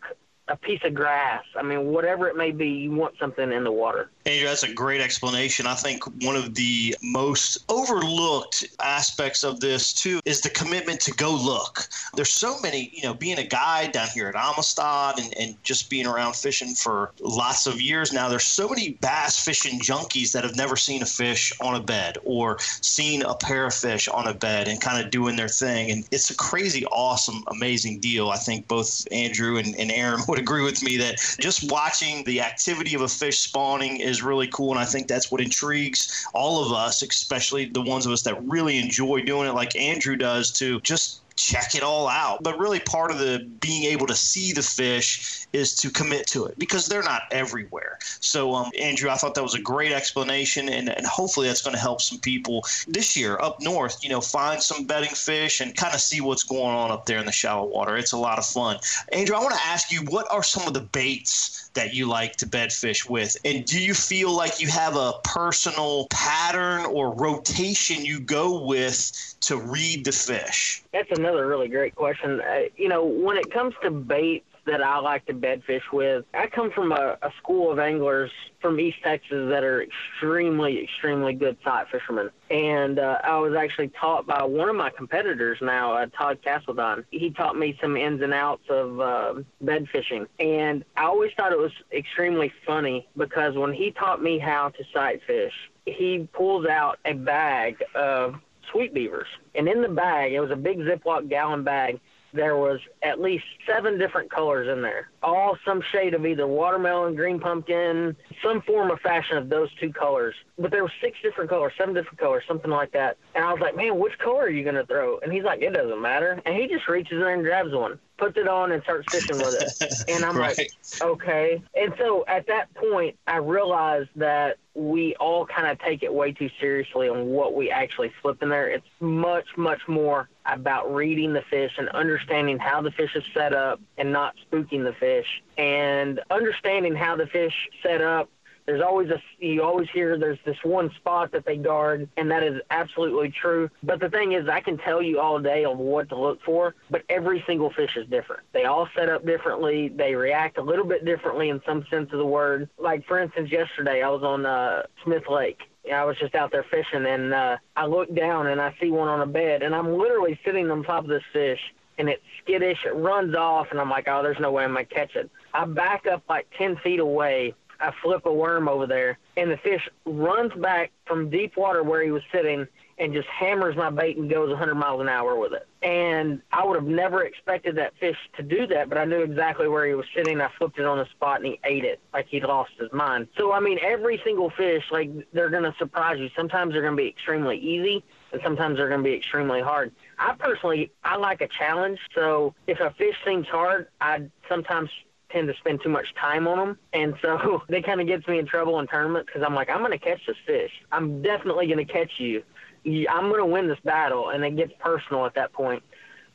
a piece of grass. I mean, whatever it may be, you want something in the water. Andrew, that's a great explanation. I think one of the most overlooked aspects of this too is the commitment to go look. There's so many, you know, being a guide down here at Amistad and, and just being around fishing for lots of years now, there's so many bass fishing junkies that have never seen a fish on a bed or seen a pair of fish on a bed and kind of doing their thing. And it's a crazy, awesome, amazing deal. I think both Andrew and, and Aaron would would agree with me that just watching the activity of a fish spawning is really cool. And I think that's what intrigues all of us, especially the ones of us that really enjoy doing it, like Andrew does, to just check it all out. But really, part of the being able to see the fish is to commit to it because they're not everywhere. So, um, Andrew, I thought that was a great explanation, and, and hopefully that's going to help some people this year up north. You know, find some bedding fish and kind of see what's going on up there in the shallow water. It's a lot of fun. Andrew, I want to ask you, what are some of the baits that you like to bed fish with, and do you feel like you have a personal pattern or rotation you go with to read the fish? That's another really great question. Uh, you know, when it comes to baits that I like to bed fish with, I come from a, a school of anglers from East Texas that are extremely, extremely good sight fishermen. And uh, I was actually taught by one of my competitors now, uh, Todd Castledine. He taught me some ins and outs of uh, bed fishing. And I always thought it was extremely funny because when he taught me how to sight fish, he pulls out a bag of Sweet Beavers. And in the bag, it was a big Ziploc gallon bag, there was at least seven different colors in there, all some shade of either watermelon, green pumpkin, some form of fashion of those two colors. But there were six different colors, seven different colors, something like that. And I was like, man, which color are you going to throw? And he's like, it doesn't matter. And he just reaches in and grabs one, puts it on, and starts fishing with it. And I'm Right. like, okay. And so at that point, I realized that we all kind of take it way too seriously on what we actually slip in there. It's much, much more about reading the fish and understanding how the fish is set up and not spooking the fish and understanding how the fish set up there's always a you always hear there's this one spot that they guard and that is absolutely true but the thing is i can tell you all day of what to look for but every single fish is different they all set up differently they react a little bit differently in some sense of the word like for instance yesterday i was on uh smith lake I was just out there fishing and uh, I look down and I see one on a bed and I'm literally sitting on top of this fish and it's skittish. It runs off and I'm like, oh, there's no way I'm to catch it. I back up like 10 feet away. I flip a worm over there and the fish runs back from deep water where he was sitting and just hammers my bait and goes 100 miles an hour with it. And I would have never expected that fish to do that, but I knew exactly where he was sitting. I flipped it on the spot and he ate it like he'd lost his mind. So, I mean, every single fish, like, they're going to surprise you. Sometimes they're going to be extremely easy, and sometimes they're going to be extremely hard. I personally, I like a challenge. So if a fish seems hard, I sometimes tend to spend too much time on them. And so that kind of gets me in trouble in tournaments because I'm like, I'm going to catch this fish. I'm definitely going to catch you. I'm going to win this battle. And it gets personal at that point.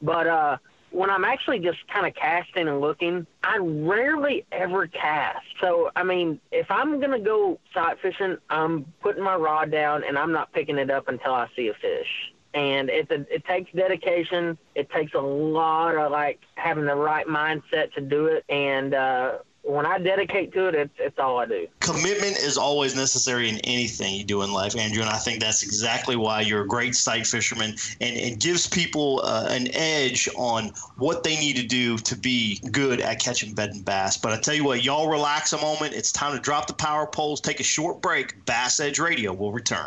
But uh, when I'm actually just kind of casting and looking, I rarely ever cast. So, I mean, if I'm going to go sight fishing, I'm putting my rod down and I'm not picking it up until I see a fish. And it, it takes dedication. It takes a lot of like having the right mindset to do it. And uh, when I dedicate to it, it's, it's all I do. commitment is always necessary in anything you do in life, Andrew. And I think that's exactly why you're a great sight fisherman and it gives people uh, an edge on what they need to do to be good at catching bed and bass. But I tell you what, y'all relax a moment. It's time to drop the power poles, take a short break. Bass Edge Radio will return.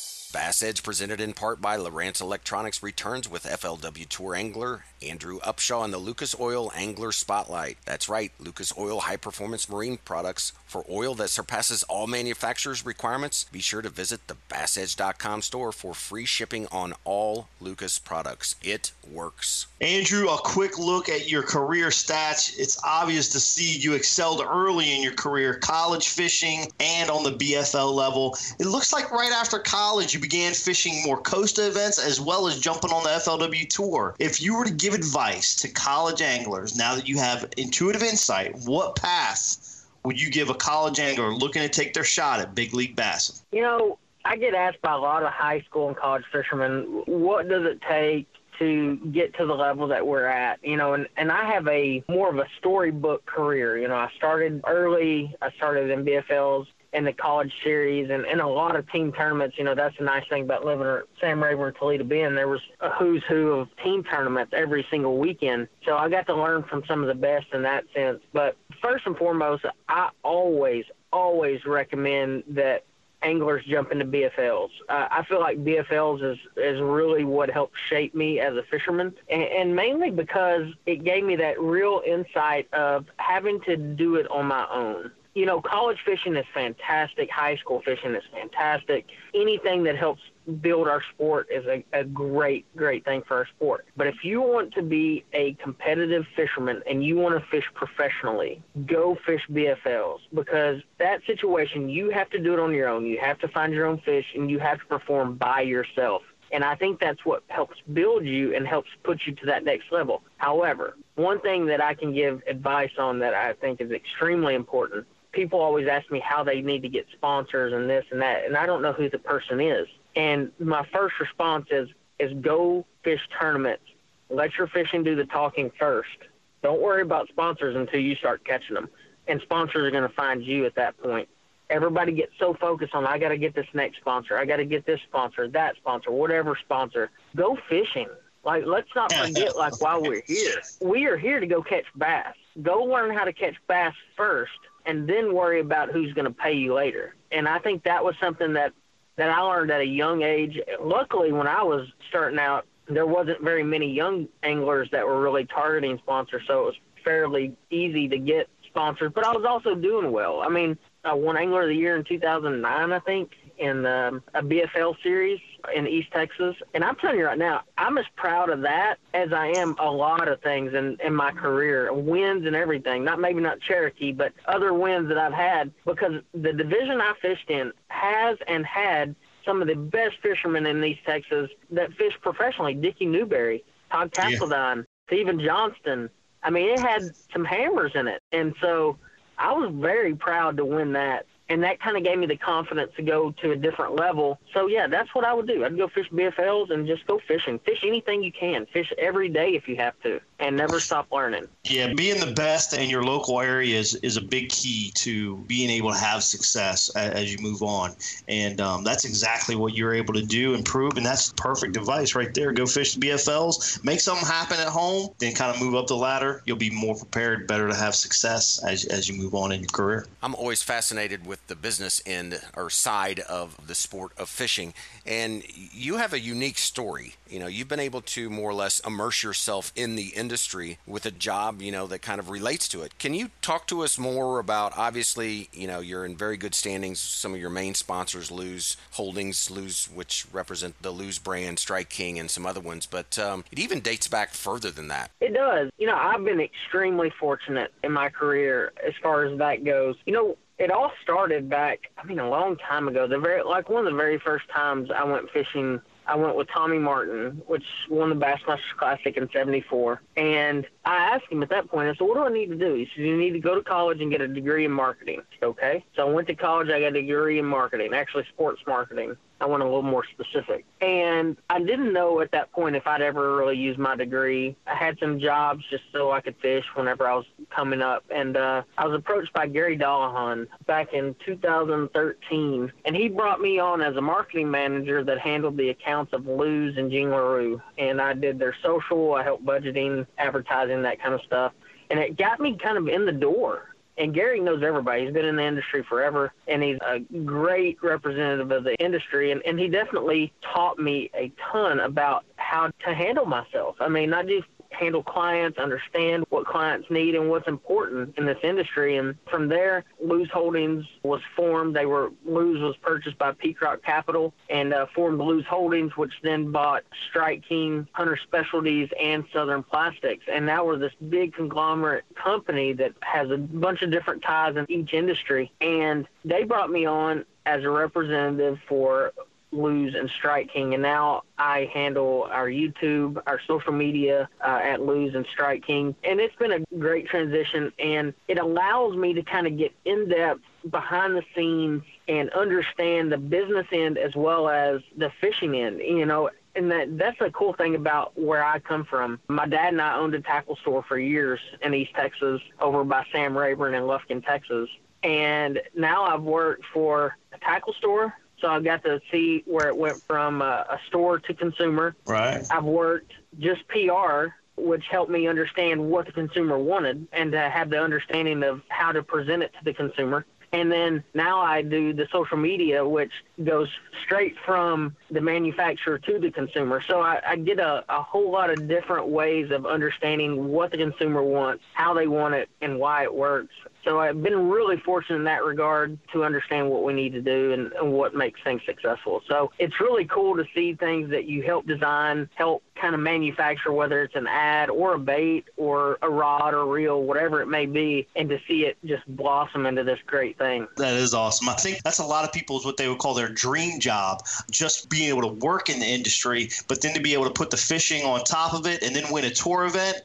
Bass Edge, presented in part by Lowrance Electronics, returns with FLW Tour angler Andrew Upshaw and the Lucas Oil Angler Spotlight. That's right, Lucas Oil high performance marine products for oil that surpasses all manufacturers' requirements. Be sure to visit the BassEdge.com store for free shipping on all Lucas products. It works. Andrew, a quick look at your career stats. It's obvious to see you excelled early in your career, college fishing and on the BFL level. It looks like right after college, you began fishing more Costa events as well as jumping on the FLW tour. If you were to give advice to college anglers now that you have intuitive insight, what path would you give a college angler looking to take their shot at big league bass? You know, I get asked by a lot of high school and college fishermen, what does it take to get to the level that we're at? You know, and, and I have a more of a storybook career. You know, I started early, I started in BFLs in the college series and, in a lot of team tournaments. You know, that's the nice thing about living at Sam Rayburn and Toledo Bend. There was a who's who of team tournaments every single weekend. So I got to learn from some of the best in that sense. But first and foremost, I always, always recommend that anglers jump into BFLs. Uh, I feel like BFLs is, is really what helped shape me as a fisherman, and, and mainly because it gave me that real insight of having to do it on my own. You know, college fishing is fantastic. High school fishing is fantastic. Anything that helps build our sport is a, a great, great thing for our sport. But if you want to be a competitive fisherman and you want to fish professionally, go fish BFLs because that situation, you have to do it on your own. You have to find your own fish and you have to perform by yourself. And I think that's what helps build you and helps put you to that next level. However, one thing that I can give advice on that I think is extremely important people always ask me how they need to get sponsors and this and that, and I don't know who the person is. And my first response is is go fish tournaments. Let your fishing do the talking first, Don't worry about sponsors until you start catching them. And sponsors are going to find you at that point. Everybody gets so focused on, I got to get this next sponsor. I got to get this sponsor, that sponsor, whatever sponsor. Go fishing. Like, let's not forget, like, while we're here, we are here to go catch bass. Go learn how to catch bass first and then worry about who's going to pay you later. And I think that was something that that I learned at a young age. Luckily, when I was starting out, there wasn't very many young anglers that were really targeting sponsors, so it was fairly easy to get sponsors. But I was also doing well. I mean, I won Angler of the Year in 2009, I think, in um, a BFL series in East Texas. And I'm telling you right now, I'm as proud of that as I am a lot of things in, in my career, wins and everything. Not maybe not Cherokee, but other wins that I've had because the division I fished in has and had some of the best fishermen in East Texas that fish professionally. Dickie Newberry, Todd Castledine, yeah. Stephen Johnston. I mean, it had some hammers in it. And so I was very proud to win that and that kind of gave me the confidence to go to a different level. So yeah, that's what I would do. I'd go fish BFLs and just go fishing. Fish anything you can. Fish every day if you have to, and never stop learning. Yeah, being the best in your local area is, is a big key to being able to have success as, as you move on, and um, that's exactly what you're able to do and prove. And that's perfect advice right there. Go fish the BFLs, make something happen at home, then kind of move up the ladder. You'll be more prepared, better to have success as as you move on in your career. I'm always fascinated with the business end or side of the sport of fishing. And you have a unique story. You know, you've been able to more or less immerse yourself in the industry with a job, you know, that kind of relates to it. Can you talk to us more about obviously, you know, you're in very good standings. Some of your main sponsors, Lew's Holdings, Lew's which represent the Lew's brand, Strike King, and some other ones. But um, it even dates back further than that. It does. You know, I've been extremely fortunate in my career as far as that goes. You know, it all started back, I mean, a long time ago. The very like one of the very first times I went fishing I went with Tommy Martin, which won the Bassmasters Classic in '74. And I asked him at that point, I said, "What do I need to do?" He said, "You need to go to college and get a degree in marketing." Okay. So I went to college. I got a degree in marketing, actually sports marketing. I went a little more specific. And I didn't know at that point if I'd ever really use my degree. I had some jobs just so I could fish whenever I was coming up. And uh, I was approached by Gary Dollahan back in 2013. And he brought me on as a marketing manager that handled the accounts of Lew's and Gene Larew. And I did their social, I helped budgeting, advertising, that kind of stuff. And it got me kind of in the door and Gary knows everybody. He's been in the industry forever, and he's a great representative of the industry. And, and he definitely taught me a ton about how to handle myself. I mean, not just handle clients, understand what clients need and what's important in this industry. And from there, Lew's Holdings was formed. They were Lew's was purchased by Peak Rock Capital and uh, formed Lew's Holdings, which then bought Strike King, Hunter Specialties, and Southern Plastics. And now we're this big conglomerate company that has a bunch of different ties in each industry. And they brought me on as a representative for Lew's and Strike King, and now I handle our YouTube, our social media uh, at Lew's and Strike King, and it's been a great transition, and it allows me to kind of get in depth behind the scenes and understand the business end as well as the fishing end. You know, and that that's the cool thing about where I come from. My dad and I owned a tackle store for years in East Texas, over by Sam Rayburn in Lufkin, Texas. And now I've worked for a tackle store so I got to see where it went from a, a store to consumer. Right. I've worked just PR, which helped me understand what the consumer wanted and to have the understanding of how to present it to the consumer. And then now I do the social media, which goes straight from the manufacturer to the consumer. So I, I get a, a whole lot of different ways of understanding what the consumer wants, how they want it, and why it works. So I've been really fortunate in that regard to understand what we need to do and, and what makes things successful. So it's really cool to see things that you help design, help kind of manufacture, whether it's an ad or a bait or a rod or reel, whatever it may be, and to see it just blossom into this great thing. That is awesome. I think that's a lot of people's what they would call their dream job, just being able to work in the industry, but then to be able to put the fishing on top of it and then win a tour event.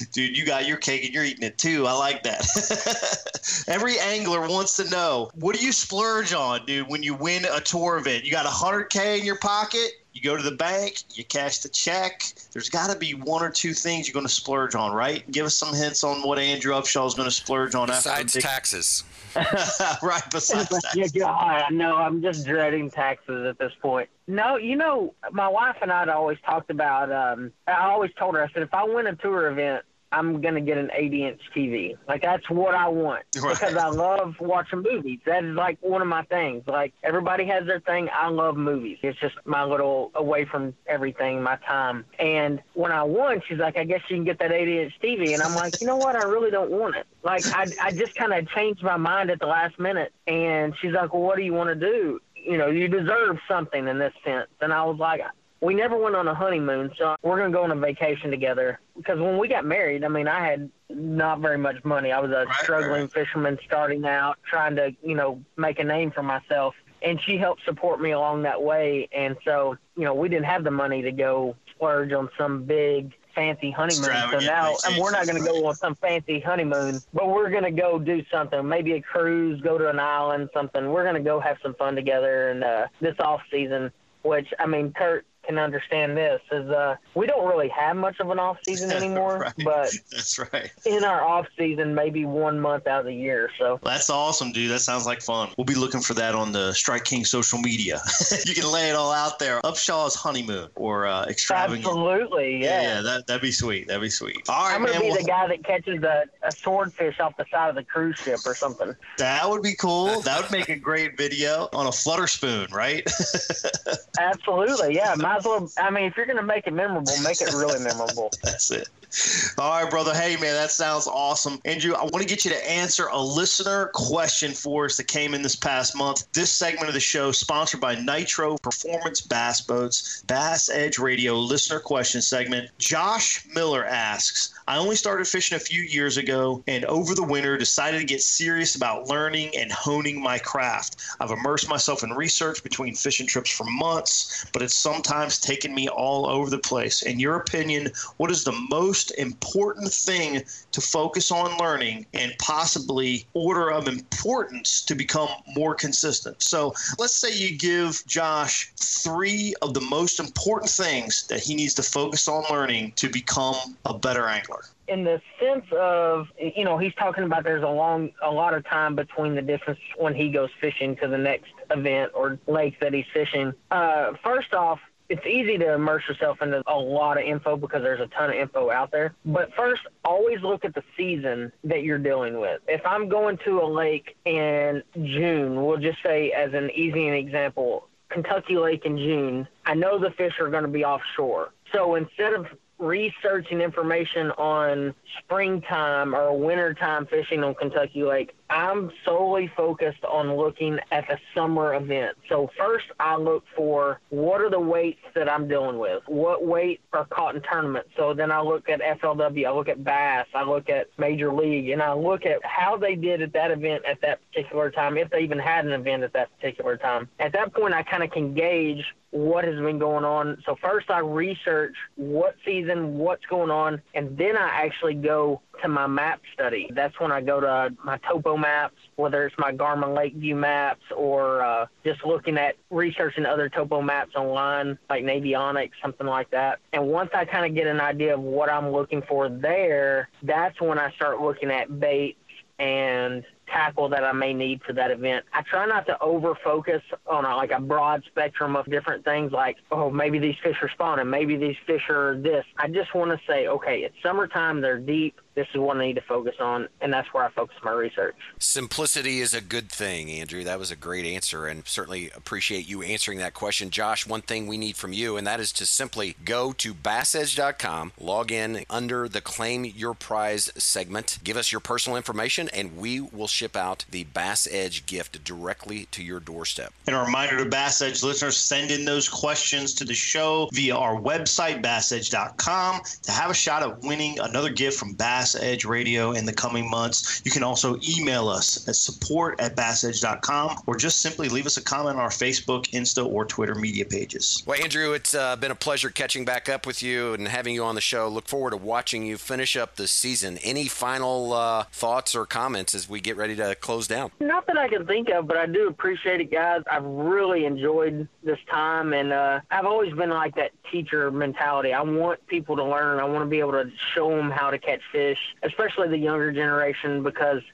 Dude, you got your cake and you're eating it too. I like that. Every angler wants to know what do you splurge on, dude, when you win a tour event? You got a hundred K in your pocket? you go to the bank, you cash the check. There's got to be one or two things you're going to splurge on, right? Give us some hints on what Andrew Upshaw is going to splurge on Besides after taxes. right, besides yeah, God, I know. I'm just dreading taxes at this point. No, you know, my wife and I had always talked about. Um, I always told her, I said, if I win a tour event, I'm gonna get an 80 inch TV. Like that's what I want Right. because I love watching movies. That is like one of my things. Like everybody has their thing. I love movies. It's just my little away from everything, my time. And when I won, she's like, I guess you can get that 80 inch TV. And I'm like, you know what? I really don't want it. Like I, I just kind of changed my mind at the last minute. And she's like, well, what do you want to do? You know, you deserve something in this sense. And I was like, we never went on a honeymoon, so we're gonna go on a vacation together. Because when we got married, I mean, I had not very much money. I was a struggling fisherman starting out, trying to, you know, make a name for myself. And she helped support me along that way. And so, you know, we didn't have the money to go splurge on some big fancy honeymoon. So now, and we're not going to go on some fancy honeymoon, but we're going to go do something. Maybe a cruise, go to an island, something. We're going to go have some fun together. And uh, this off season, which I mean, Kurt can understand this is uh, we don't really have much of an off season anymore, Right. but That's right. in our off season, maybe one month out of the year. So That's awesome, dude. That sounds like fun. We'll be looking for that on the Strike King social media. you can lay it all out there. Upshaw's honeymoon or uh, extravagant. absolutely, yeah. Yeah, that that'd be sweet. That'd be sweet. All right, I'm gonna man. be well, the guy that catches a, a swordfish off the side of the cruise ship or something. that would be cool. That would make a great video on a flutter spoon, right? Absolutely, yeah. Might I mean, if you're gonna make it memorable, make it really memorable. That's it. All right, brother. Hey, man, that sounds awesome. Andrew, I want to get you to answer a listener question for us that came in this past month. This segment of the show, sponsored by Nitro Performance Bass Boats, Bass Edge Radio listener question segment. Josh Miller asks, I only started fishing a few years ago and over the winter decided to get serious about learning and honing my craft. I've immersed myself in research between fishing trips for months, but it's sometimes taken me all over the place. In your opinion, what is the most important thing to focus on learning and possibly order of importance to become more consistent? So let's say you give Josh three of the most important things that he needs to focus on learning to become a better angler. in the sense of you know he's talking about there's a long a lot of time between the difference when he goes fishing to the next event or lake that he's fishing uh, first off it's easy to immerse yourself into a lot of info because there's a ton of info out there. But first, always look at the season that you're dealing with. If I'm going to a lake in June, we'll just say as an easy example, Kentucky Lake in June, I know the fish are going to be offshore. So instead of researching information on springtime or wintertime fishing on Kentucky Lake, I'm solely focused on looking at the summer event. So first I look for what are the weights that I'm dealing with? What weight are caught in tournaments? So then I look at FLW, I look at Bass, I look at Major League, and I look at how they did at that event at that particular time, if they even had an event at that particular time. At that point, I kind of can gauge what has been going on. So first I research what season, what's going on, and then I actually go to my map study. That's when I go to my topo maps, whether it's my Garmin LakeVü maps or uh, just looking at researching other topo maps online, like Navionics, something like that. And once I kind of get an idea of what I'm looking for there, that's when I start looking at baits and tackle that I may need for that event. I try not to over focus on a, like a broad spectrum of different things like, oh, maybe these fish are spawning, maybe these fish are this. I just want to say, okay, it's summertime, they're deep. This is what I need to focus on, and that's where I focus my research. Simplicity is a good thing, Andrew. That was a great answer, and certainly appreciate you answering that question. Josh, one thing we need from you, and that is to simply go to bassedge.com, log in under the Claim Your Prize segment, give us your personal information, and we will ship out the Bass Edge gift directly to your doorstep. And a reminder to Bass Edge listeners send in those questions to the show via our website, bassedge.com, to have a shot at winning another gift from Bass Bass Edge Radio in the coming months. You can also email us at support at bassedge.com or just simply leave us a comment on our Facebook, Insta, or Twitter media pages. Well, Andrew, it's uh, been a pleasure catching back up with you and having you on the show. Look forward to watching you finish up the season. Any final uh, thoughts or comments as we get ready to close down? Not that I can think of, but I do appreciate it, guys. I've really enjoyed this time, and uh, I've always been like that teacher mentality. I want people to learn. I want to be able to show them how to catch fish, especially the younger generation, because –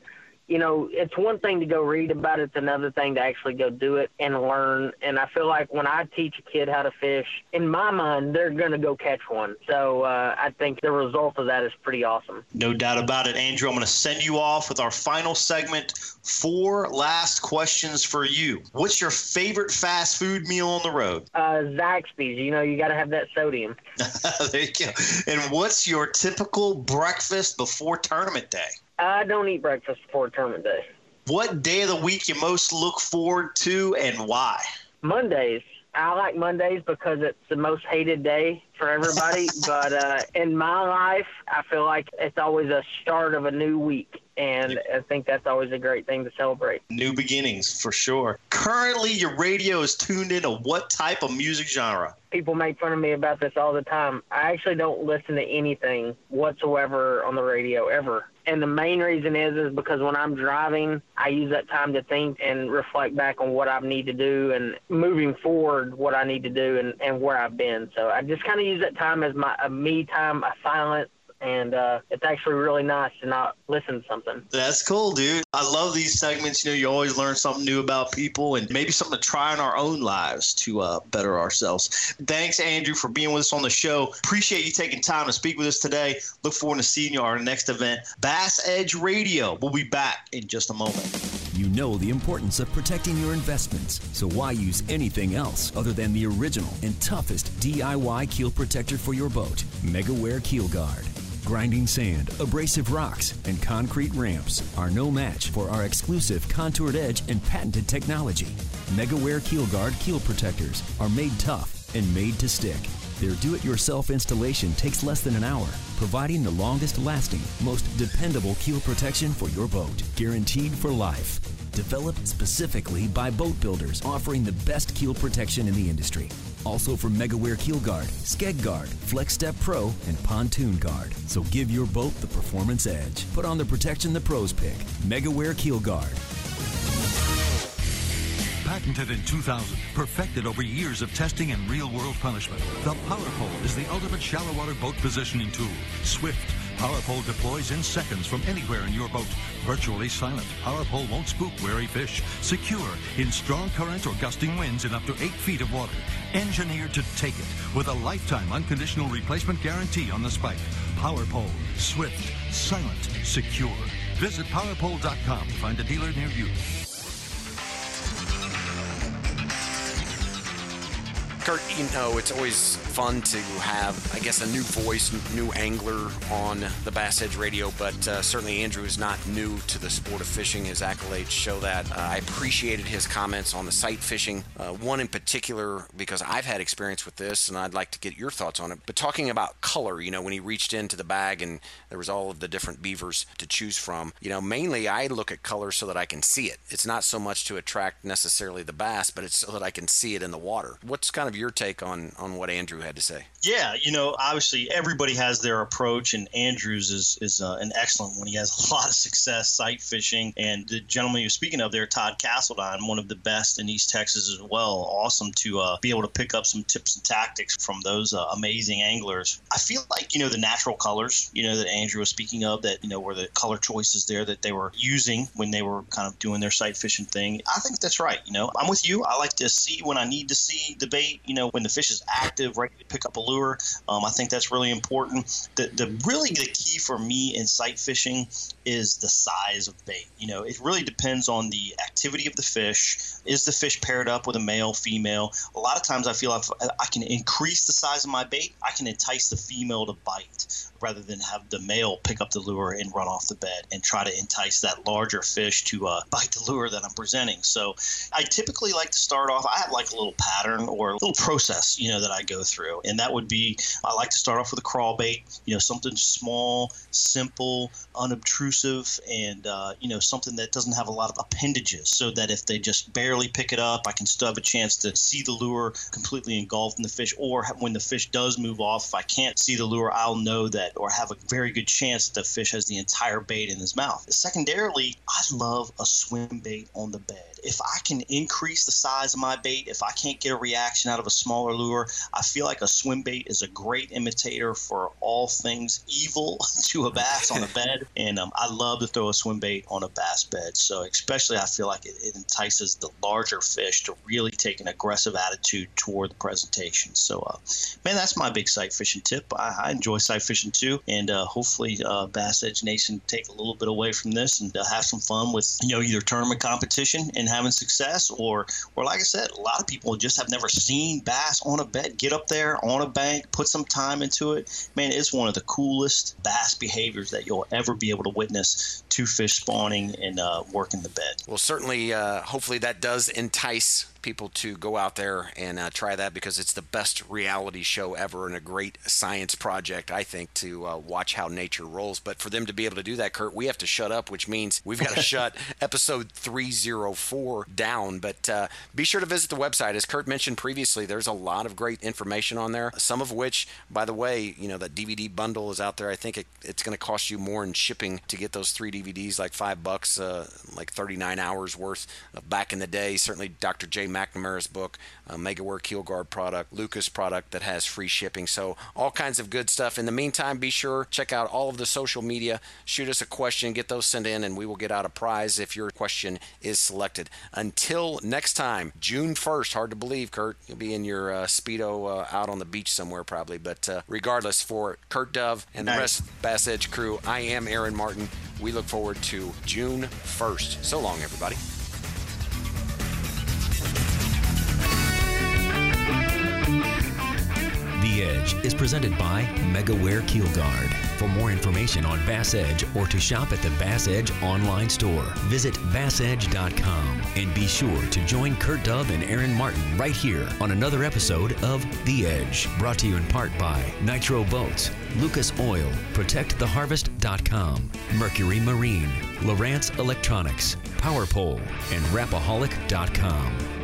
you know, it's one thing to go read about it, it's another thing to actually go do it and learn. And I feel like when I teach a kid how to fish, in my mind, they're going to go catch one. So uh, I think the result of that is pretty awesome. No doubt about it. Andrew, I'm going to send you off with our final segment. Four last questions for you. What's your favorite fast food meal on the road? Uh, Zaxby's. You know, you got to have that sodium. there you go. And what's your typical breakfast before tournament day? I don't eat breakfast before tournament day. What day of the week you most look forward to and why? Mondays. I like Mondays because it's the most hated day for everybody. but uh, in my life, I feel like it's always a start of a new week. And I think that's always a great thing to celebrate. New beginnings, for sure. Currently, your radio is tuned into what type of music genre? People make fun of me about this all the time. I actually don't listen to anything whatsoever on the radio, ever and the main reason is is because when I'm driving, I use that time to think and reflect back on what I need to do and moving forward what I need to do and, and where I've been. So I just kind of use that time as my a me time, a silent and uh, it's actually really nice to not listen to something. That's cool, dude. I love these segments. You know, you always learn something new about people and maybe something to try in our own lives to uh, better ourselves. Thanks, Andrew, for being with us on the show. Appreciate you taking time to speak with us today. Look forward to seeing you at our next event, Bass Edge Radio. We'll be back in just a moment. You know the importance of protecting your investments, so why use anything else other than the original and toughest DIY keel protector for your boat, MegaWare Keel Guard. Grinding sand, abrasive rocks, and concrete ramps are no match for our exclusive contoured edge and patented technology. MegaWare Keel Guard keel protectors are made tough and made to stick. Their do-it-yourself installation takes less than an hour, providing the longest lasting, most dependable keel protection for your boat, guaranteed for life. Developed specifically by boat builders offering the best keel protection in the industry. Also from MegaWare Keel Guard, Skeg Guard, Flex Step Pro, and Pontoon Guard. So give your boat the performance edge. Put on the protection the pros pick. MegaWare Keel Guard. Patented in 2000, perfected over years of testing and real-world punishment, the Power Pole is the ultimate shallow water boat positioning tool. Swift PowerPole deploys in seconds from anywhere in your boat. Virtually silent, PowerPole won't spook wary fish. Secure in strong currents or gusting winds in up to 8 feet of water. Engineered to take it with a lifetime unconditional replacement guarantee on the spike. PowerPole, swift, silent, secure. Visit PowerPole.com to find a dealer near you. Kurt, you know, it's always fun to have, I guess, a new voice, new angler on the Bass Edge Radio, but uh, certainly Andrew is not new to the sport of fishing. His accolades show that. Uh, I appreciated his comments on the sight fishing, uh, one in particular, because I've had experience with this and I'd like to get your thoughts on it. But talking about color, you know, when he reached into the bag and there was all of the different beavers to choose from, you know, mainly I look at color so that I can see it. It's not so much to attract necessarily the bass, but it's so that I can see it in the water. What's kind of your take on on what Andrew had to say? Yeah, you know, obviously everybody has their approach, and Andrews is is uh, an excellent one. He has a lot of success sight fishing, and the gentleman you're speaking of there, Todd Castledine, one of the best in East Texas as well. Awesome to uh, be able to pick up some tips and tactics from those uh, amazing anglers. I feel like you know the natural colors, you know that Andrew was speaking of, that you know were the color choices there that they were using when they were kind of doing their sight fishing thing. I think that's right. You know, I'm with you. I like to see when I need to see the bait. You know, when the fish is active, ready to pick up a lure. Um, I think that's really important. The, the really the key for me in sight fishing is the size of bait. You know, it really depends on the activity of the fish. Is the fish paired up with a male, female? A lot of times I feel if I can increase the size of my bait, I can entice the female to bite. Rather than have the male pick up the lure and run off the bed and try to entice that larger fish to uh, bite the lure that I'm presenting. So I typically like to start off, I have like a little pattern or a little process, you know, that I go through. And that would be I like to start off with a crawl bait, you know, something small, simple, unobtrusive, and, uh, you know, something that doesn't have a lot of appendages so that if they just barely pick it up, I can still have a chance to see the lure completely engulfed in the fish. Or when the fish does move off, if I can't see the lure, I'll know that or have a very good chance that the fish has the entire bait in his mouth. Secondarily, I love a swim bait on the bed. If I can increase the size of my bait, if I can't get a reaction out of a smaller lure, I feel like a swim bait is a great imitator for all things evil to a bass on a bed. And um, I love to throw a swim bait on a bass bed. So, especially, I feel like it, it entices the larger fish to really take an aggressive attitude toward the presentation. So, uh, man, that's my big sight fishing tip. I, I enjoy sight fishing And uh, hopefully, uh, Bass Edge Nation take a little bit away from this and uh, have some fun with, you know, either tournament competition and having success or, or like I said, a lot of people just have never seen bass on a bed. Get up there on a bank, put some time into it. Man, it's one of the coolest bass behaviors that you'll ever be able to witness two fish spawning and uh, working the bed. Well, certainly, uh, hopefully that does entice people to go out there and uh, try that because it's the best reality show ever and a great science project, I think, to uh, watch how nature rolls. But for them to be able to do that, Kurt, we have to shut up, which means we've got to shut episode 304 down. But uh, be sure to visit the website. As Kurt mentioned previously, there's a lot of great information on there, some of which, by the way, you know, that DVD bundle is out there. I think it, it's going to cost you more in shipping to get those three DVDs, like five bucks, uh, like 39 hours worth back in the day. Certainly, Dr. J. McNamara's book, uh, MegaWare Keel Guard product, Lucas product that has free shipping. So all kinds of good stuff. In the meantime, be sure check out all of the social media. Shoot us a question, get those sent in, and we will get out a prize if your question is selected. Until next time, June 1st. Hard to believe, Kurt. You'll be in your uh, speedo uh, out on the beach somewhere probably. But uh, regardless, for Kurt Dove and the rest of Bass Edge crew, I am Aaron Martin. We look forward to June 1st. So long, everybody. The Edge is presented by MegaWare Keel Guard. For more information on Bass Edge or to shop at the Bass Edge online store, visit bassedge.com and be sure to join Kurt Dove and Aaron Martin right here on another episode of The Edge, brought to you in part by Nitro Boats, Lucas Oil, ProtectTheHarvest.com, Mercury Marine, Lowrance Electronics, PowerPole, and Rapaholic.com.